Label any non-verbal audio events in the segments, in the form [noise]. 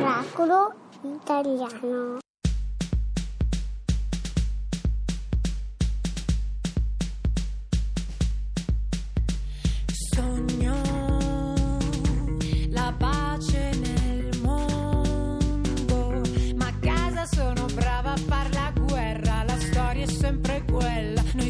Oracolo italiano. Sogno la pace nel mondo, ma a casa sono brava a far la guerra, la storia è sempre quella. Noi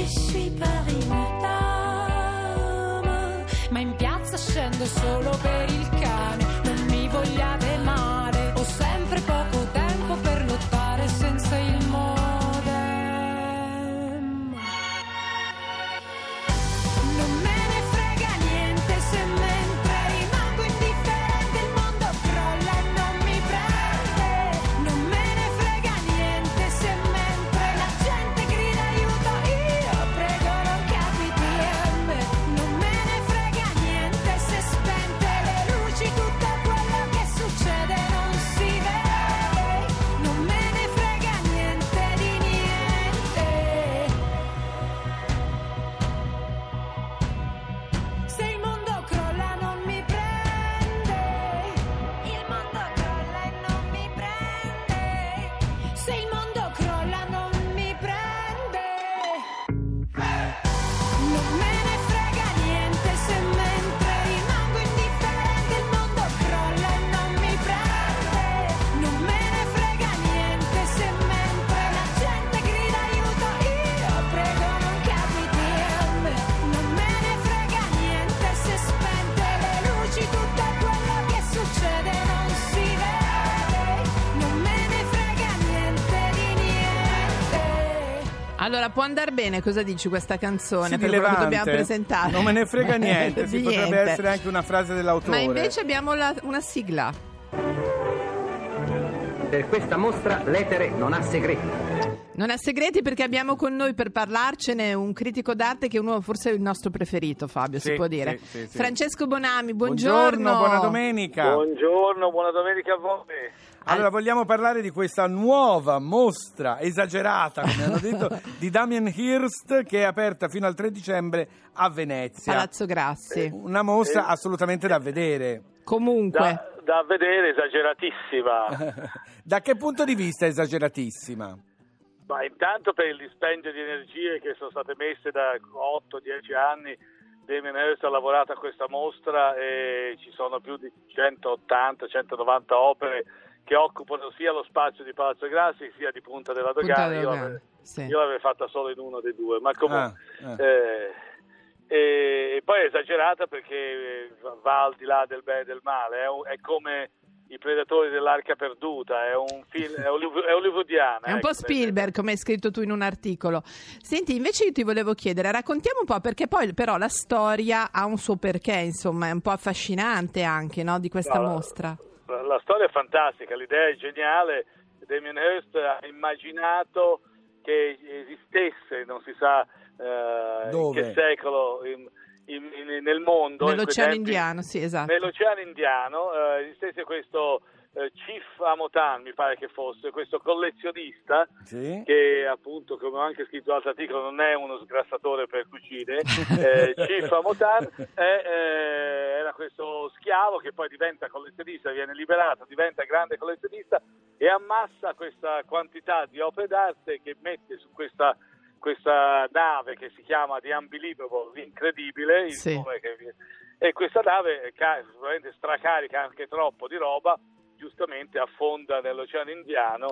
Pas une dame, ma in piazza scendo solo per Allora, può andare bene, cosa dici questa canzone? Sì, per quello che dobbiamo presentare. Non me ne frega [laughs] niente, si potrebbe niente. essere anche una frase dell'autore. Ma invece abbiamo la- una sigla. Per questa mostra l'etere non ha segreti. Non ha segreti perché abbiamo con noi per parlarcene un critico d'arte che è uno forse è il nostro preferito, Fabio, si Sì, può dire. sì, sì, sì. Francesco Bonami, buongiorno. buona domenica. Buongiorno, buona domenica a voi. Allora, vogliamo parlare di questa nuova mostra esagerata, come hanno detto, [laughs] di Damien Hirst che è aperta fino al 3 dicembre a Venezia. Palazzo Grassi. Una mostra Eh. assolutamente da vedere. Comunque, Da, da vedere esageratissima, [laughs] da che punto di vista esageratissima? ma intanto per il dispendio di energie che sono state messe da 8-10 anni, Damien Hirst ha lavorato a questa mostra e ci sono più di 180-190 opere che occupano sia lo spazio di Palazzo Grassi sia di Punta della Punta Dogana. della Io, Dogana, l'avevo- sì. io l'avevo fatta solo in uno dei due, ma comunque... Ah, ah. eh, e, e poi è esagerata perché eh, va al di là del bene e del male, è, un- è come i predatori dell'arca perduta, è un film, è, hollywood- è hollywoodiana. È un po' ecco, Spielberg, come hai scritto tu in un articolo. Senti, invece io ti volevo chiedere, raccontiamo un po', perché poi però la storia ha un suo perché, insomma, è un po' affascinante anche, no, di questa No, mostra. La, la storia è fantastica, l'idea è geniale. Damien Hirst ha immaginato che esistesse, non si sa eh, in che secolo, in- in- in- nel mondo. in Nell'Oceano tempi- Indiano, sì, esatto. Nell'Oceano Indiano eh, esistesse questo eh, Chief Amotan, mi pare che fosse, questo collezionista Sì? che appunto, come ho anche scritto nell'altro articolo, non è uno sgrassatore per cucine, [laughs] eh, Chief Amotan è, eh, questo schiavo che poi diventa collezionista, viene liberato, diventa grande collezionista e ammassa questa quantità di opere d'arte che mette su questa questa nave che si chiama The Unbelievable, l'incredibile, il Sì. nome che e questa nave sicuramente stracarica anche troppo di roba, giustamente affonda nell'Oceano Indiano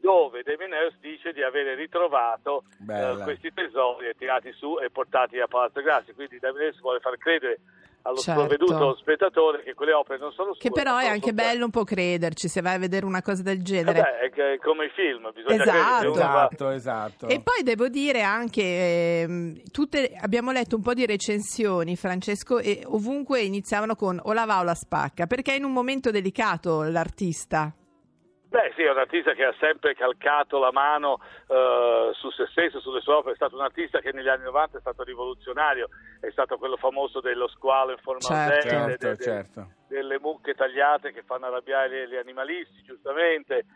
dove Damien Hirst dice di avere ritrovato eh, questi tesori e tirati su e portati a Palazzo Grassi. Quindi Damien Hirst vuole far credere allo Certo. sprovveduto spettatore che quelle opere non sono sue. Che però è anche bello un po' crederci se vai a vedere una cosa del Eh genere. beh, è come i film, bisogna Esatto. Esatto, esatto. E poi devo dire anche, ehm, tutte, abbiamo letto un po' di recensioni, Francesco, e ovunque iniziavano con o la va o la spacca, perché è in un momento delicato l'artista. Beh sì, è un artista che ha sempre calcato la mano eh, su se stesso, sulle sue opere, è stato un artista che negli anni 90 è stato rivoluzionario, è stato quello famoso dello squalo in forma Certo. de- de- Certo, de- certo. delle mucche tagliate che fanno arrabbiare gli animalisti, giustamente,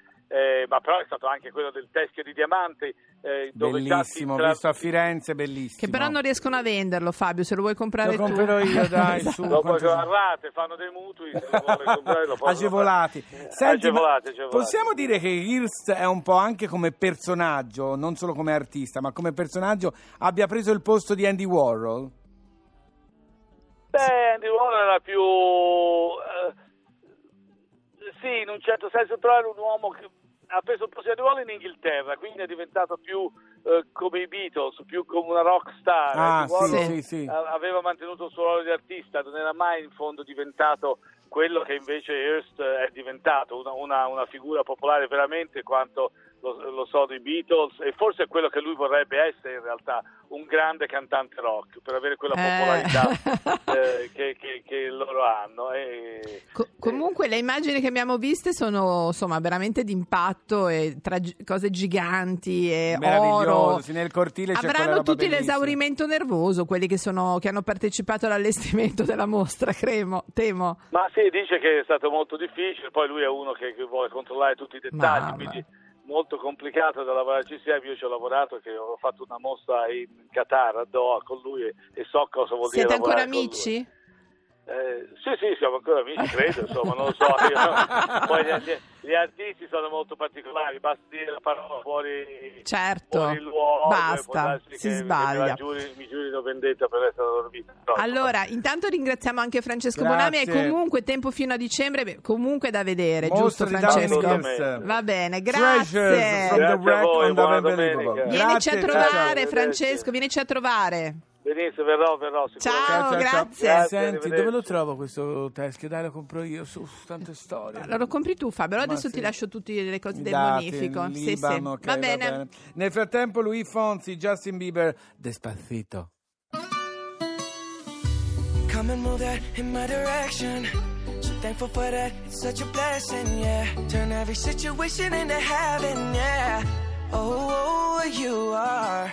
ma però è stato anche quello del teschio di diamanti, eh, dove Bellissimo, tra- visto a Firenze, bellissimo. Che però non riescono a venderlo, Fabio, se lo vuoi comprare Lo tu. comprerò io, dai, [laughs] su. Dopo quanto- che a rate fanno dei mutui, se lo vuole comprare lo Agevolati. Senti, agevolati, agevolati. possiamo dire che Hirst è un po' anche come personaggio, non solo come artista, ma come personaggio abbia preso il posto di Andy Warhol? Beh, Andy Warhol era più... eh, sì, in un certo senso, però era un uomo che ha preso il posto di Warhol in Inghilterra, quindi è diventato più eh, come i Beatles, più come una rock star. Ah, Andy Warhol sì, sì, sì. aveva mantenuto il suo ruolo di artista, non era mai in fondo diventato quello che invece Hearst è diventato, una, una- una figura popolare veramente quanto lo, lo sono i Beatles e forse è quello che lui vorrebbe essere in realtà, un grande cantante rock, per avere quella Eh. popolarità [laughs] eh, che, che- che loro hanno. E, Co- comunque le immagini che abbiamo viste sono insomma veramente d'impatto e tra cose giganti e oro. nel cortile Avranno roba tutti bellissima. l'esaurimento nervoso, quelli che, sono, che hanno partecipato all'allestimento della mostra, [laughs] cremo, temo. Ma sì, dice che è stato molto difficile, poi lui è uno che, che vuole controllare tutti i dettagli, Mamma. quindi molto complicato da lavorarci insieme. Io ci ho lavorato, che ho fatto una mostra in Qatar, a Doha, con lui e, e so cosa vuol Siete dire ancora lavorare con lui. amici? Eh, sì, sì, siamo ancora amici, credo, insomma, non lo so. Io, no. Poi gli, gli- artisti sono molto particolari, basta dire la parola fuori, Certo, fuori luogo, può basta, si che- sbaglia. Che mi, giuri- mi giurino vendetta per essere vita. No, Allora, intanto ringraziamo anche Francesco Grazie. Bonami e comunque tempo fino a dicembre, beh, comunque da vedere, Mostra giusto Francesco? Va bene, grazie. Grazie a voi. Vienici a Grazie, ciao, trovare, ciao. Francesco, vienici a trovare. Benissimo, verrò, verrò. sicuramente. Ciao, grazie. Grazie, Senti, dove lo trovo questo teschio? Dai, lo compro io, su, su tante storie. Allora, lo compri tu, Fabio. Allora Ma adesso sì. ti lascio tutte le cose Mi del date bonifico. in Sì, sì. Libano, ok, va, bene. Nel frattempo, Louis Fonsi, Justin Bieber, Despacito. Come and move that in my direction. So thankful for that, it's such a blessing, yeah. Turn every situation into heaven, yeah. Oh, oh, you are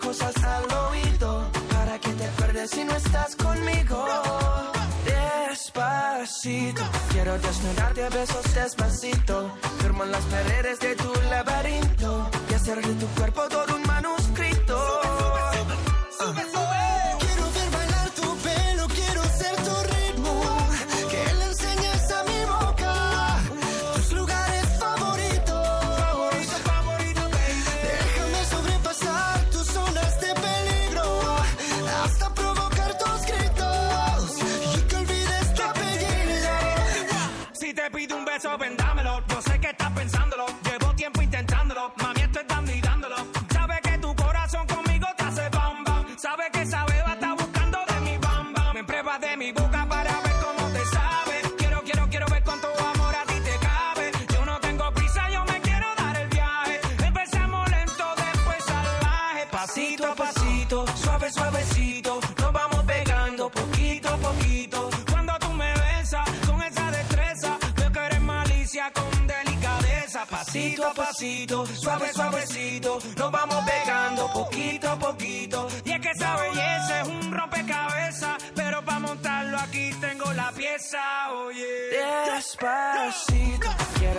cosas al oído. Para que te acuerdes si no estás conmigo. Despacito, quiero desnudarte a besos despacito. Firmo en las paredes de tu laberinto. Y hacer de tu cuerpo Pasito a pasito, suave suavecito, nos vamos pegando poquito a poquito. Cuando tú me besas con esa destreza, veo que eres malicia con delicadeza. Pasito a pasito, suave suavecito, nos vamos pegando poquito a poquito. Y es que esa belleza es un rompecabezas, pero para montarlo aquí tengo la pieza, oye. Despacito,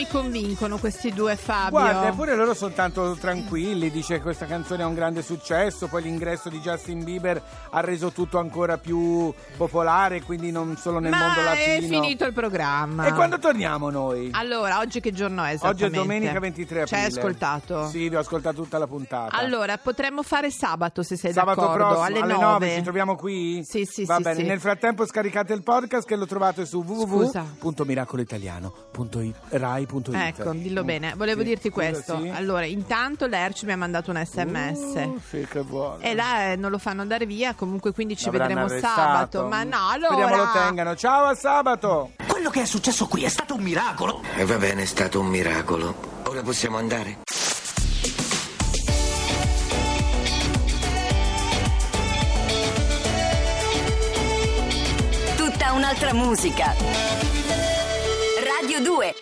mi convincono questi due Fabio. Guarda, eppure loro sono tanto tranquilli, dice che questa canzone ha un grande successo, poi l'ingresso di Justin Bieber ha reso tutto ancora più popolare, quindi non solo nel Ma mondo latino. è finito il programma. E quando torniamo noi? Allora, oggi che giorno è? Oggi è domenica 23 Ci aprile. hai ascoltato? Sì, vi ho ascoltato tutta la puntata. Allora, potremmo fare sabato se sei Sabato d'accordo, prossimo alle alle 9. 9 ci troviamo qui? Sì, sì, Va sì, bene, sì. nel frattempo scaricate il podcast che lo trovate su Scusa. www.miracoloitaliano.rai.it Ecco, dillo bene. Volevo Sì, dirti scusa, questo. sì? Allora, intanto l'Erci mi ha mandato un sms. Uh, sì, che buono. E là eh, non lo fanno andare via, comunque quindi ci L'avranno vedremo arrestato. sabato. Ma no, allora. Speriamo lo tengano. Ciao a sabato! Quello che è successo qui è stato un miracolo. E va bene, è stato un miracolo. Ora possiamo andare? Tutta un'altra musica. Radio 2